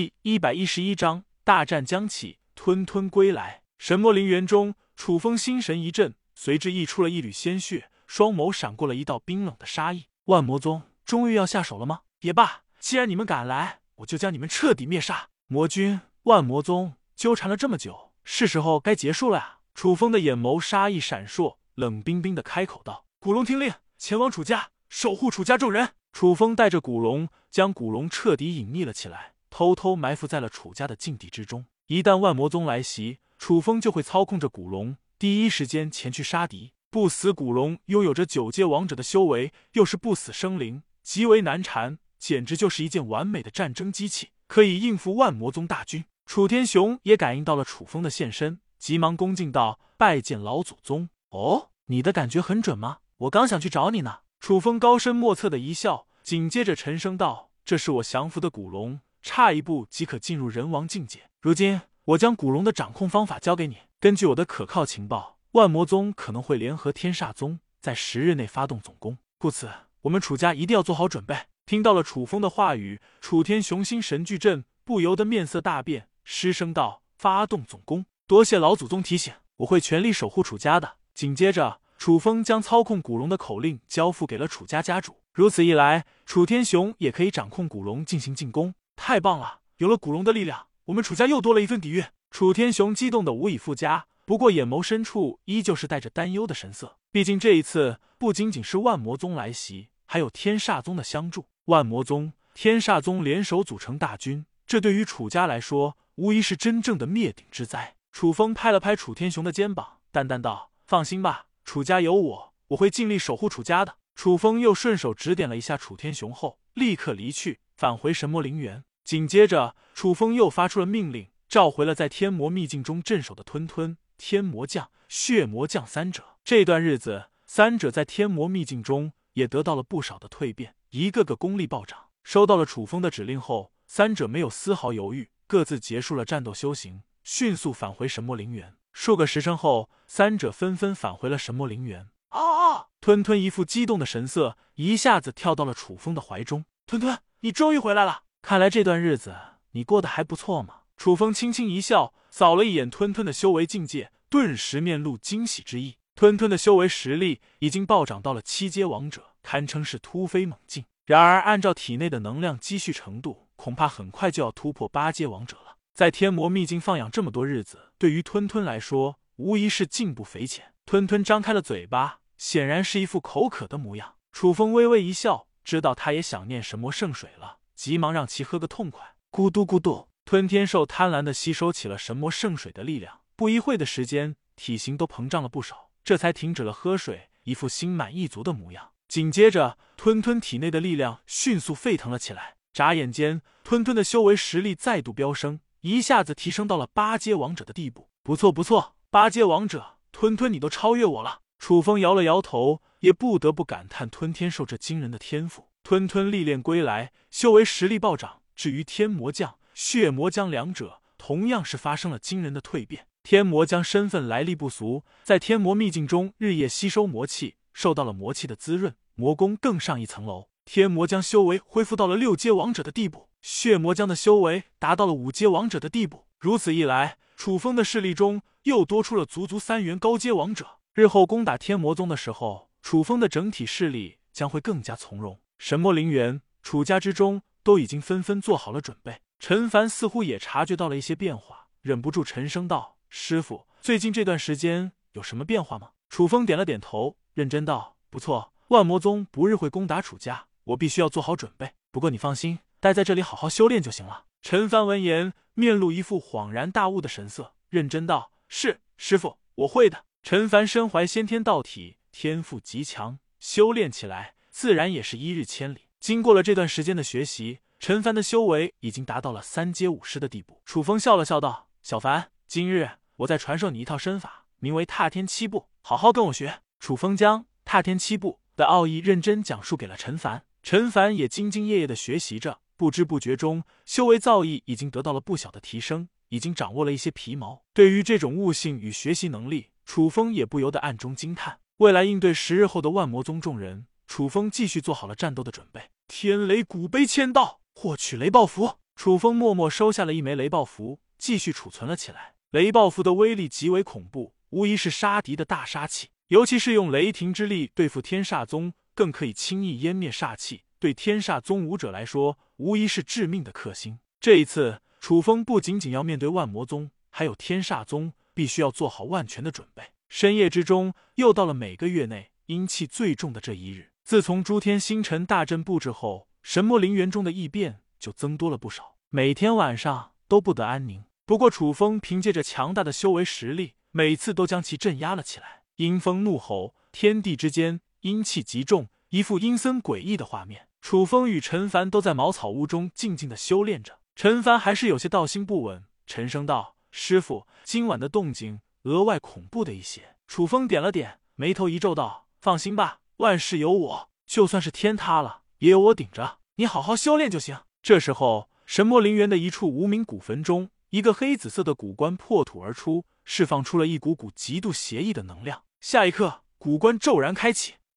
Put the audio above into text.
第一百一十一章大战将起，吞吞归来。神魔陵园中，楚风心神一震，随之溢出了一缕鲜血，双眸闪过了一道冰冷的杀意。万魔宗终于要下手了吗？也罢，既然你们敢来，我就将你们彻底灭杀。魔君，万魔宗纠缠了这么久，是时候该结束了呀！楚风的眼眸杀意闪烁，冷冰冰的开口道：“古龙听令，前往楚家，守护楚家众人。”楚风带着古龙，将古龙彻底隐匿了起来。偷偷埋伏在了楚家的禁地之中。一旦万魔宗来袭，楚风就会操控着古龙，第一时间前去杀敌。不死古龙拥有着九阶王者的修为，又是不死生灵，极为难缠，简直就是一件完美的战争机器，可以应付万魔宗大军。楚天雄也感应到了楚风的现身，急忙恭敬道：“拜见老祖宗。”哦，你的感觉很准吗？我刚想去找你呢。楚风高深莫测的一笑，紧接着沉声道：“这是我降服的古龙。”差一步即可进入人王境界。如今我将古龙的掌控方法交给你。根据我的可靠情报，万魔宗可能会联合天煞宗，在十日内发动总攻。故此，我们楚家一定要做好准备。听到了楚风的话语，楚天雄心神俱震，不由得面色大变，失声道：“发动总攻！多谢老祖宗提醒，我会全力守护楚家的。”紧接着，楚风将操控古龙的口令交付给了楚家家主。如此一来，楚天雄也可以掌控古龙进行进攻。太棒了！有了古龙的力量，我们楚家又多了一份底蕴。楚天雄激动的无以复加，不过眼眸深处依旧是带着担忧的神色。毕竟这一次不仅仅是万魔宗来袭，还有天煞宗的相助。万魔宗、天煞宗联手组成大军，这对于楚家来说，无疑是真正的灭顶之灾。楚风拍了拍楚天雄的肩膀，淡淡道：“放心吧，楚家有我，我会尽力守护楚家的。”楚风又顺手指点了一下楚天雄后，立刻离去，返回神魔陵园。紧接着，楚风又发出了命令，召回了在天魔秘境中镇守的吞吞、天魔将、血魔将三者。这段日子，三者在天魔秘境中也得到了不少的蜕变，一个个功力暴涨。收到了楚风的指令后，三者没有丝毫犹豫，各自结束了战斗修行，迅速返回神魔陵园。数个时辰后，三者纷纷返回了神魔陵园。啊！吞吞一副激动的神色，一下子跳到了楚风的怀中。吞吞，你终于回来了！看来这段日子你过得还不错嘛。楚风轻轻一笑，扫了一眼吞吞的修为境界，顿时面露惊喜之意。吞吞的修为实力已经暴涨到了七阶王者，堪称是突飞猛进。然而，按照体内的能量积蓄程度，恐怕很快就要突破八阶王者了。在天魔秘境放养这么多日子，对于吞吞来说，无疑是进步匪浅。吞吞张开了嘴巴，显然是一副口渴的模样。楚风微微一笑，知道他也想念神魔圣水了。急忙让其喝个痛快。咕嘟咕嘟，吞天兽贪婪的吸收起了神魔圣水的力量，不一会的时间，体型都膨胀了不少，这才停止了喝水，一副心满意足的模样。紧接着，吞吞体内的力量迅速沸腾了起来，眨眼间，吞吞的修为实力再度飙升，一下子提升到了八阶王者的地步。不错不错，八阶王者，吞吞你都超越我了。楚风摇了摇头，也不得不感叹吞天兽这惊人的天赋。吞吞历练归来，修为实力暴涨。至于天魔将、血魔将两者，同样是发生了惊人的蜕变。天魔将身份来历不俗，在天魔秘境中日夜吸收魔气，受到了魔气的滋润，魔功更上一层楼。天魔将修为恢复到了六阶王者的地步，血魔将的修为达到了五阶王者的地步。如此一来，楚风的势力中又多出了足足三员高阶王者。日后攻打天魔宗的时候，楚风的整体势力将会更加从容。神魔陵园，楚家之中都已经纷纷做好了准备。陈凡似乎也察觉到了一些变化，忍不住沉声道：“师傅，最近这段时间有什么变化吗？”楚风点了点头，认真道：“不错，万魔宗不日会攻打楚家，我必须要做好准备。不过你放心，待在这里好好修炼就行了。”陈凡闻言，面露一副恍然大悟的神色，认真道：“是，师傅，我会的。”陈凡身怀先天道体，天赋极强，修炼起来。自然也是一日千里。经过了这段时间的学习，陈凡的修为已经达到了三阶武师的地步。楚风笑了笑道：“小凡，今日我再传授你一套身法，名为踏天七步，好好跟我学。”楚风将踏天七步的奥义认真讲述给了陈凡，陈凡也兢兢业业的学习着，不知不觉中，修为造诣已经得到了不小的提升，已经掌握了一些皮毛。对于这种悟性与学习能力，楚风也不由得暗中惊叹。未来应对十日后的万魔宗众人。楚风继续做好了战斗的准备。天雷古碑签到，获取雷暴符。楚风默默收下了一枚雷暴符，继续储存了起来。雷暴符的威力极为恐怖，无疑是杀敌的大杀器。尤其是用雷霆之力对付天煞宗，更可以轻易湮灭煞气。对天煞宗武者来说，无疑是致命的克星。这一次，楚风不仅仅要面对万魔宗，还有天煞宗，必须要做好万全的准备。深夜之中，又到了每个月内阴气最重的这一日。自从诸天星辰大阵布置后，神魔陵园中的异变就增多了不少，每天晚上都不得安宁。不过，楚风凭借着强大的修为实力，每次都将其镇压了起来。阴风怒吼，天地之间阴气极重，一副阴森诡异的画面。楚风与陈凡都在茅草屋中静静的修炼着。陈凡还是有些道心不稳，沉声道：“师傅，今晚的动静额外恐怖的一些。”楚风点了点，眉头一皱道：“放心吧，万事有我，就算是天塌了，也有我顶着。你好好修炼就行。”这时候，神魔陵园的一处无名古坟中，一个黑紫色的古棺破土而出，释放出了一股股极度邪异的能量。下一刻，古棺骤然开启，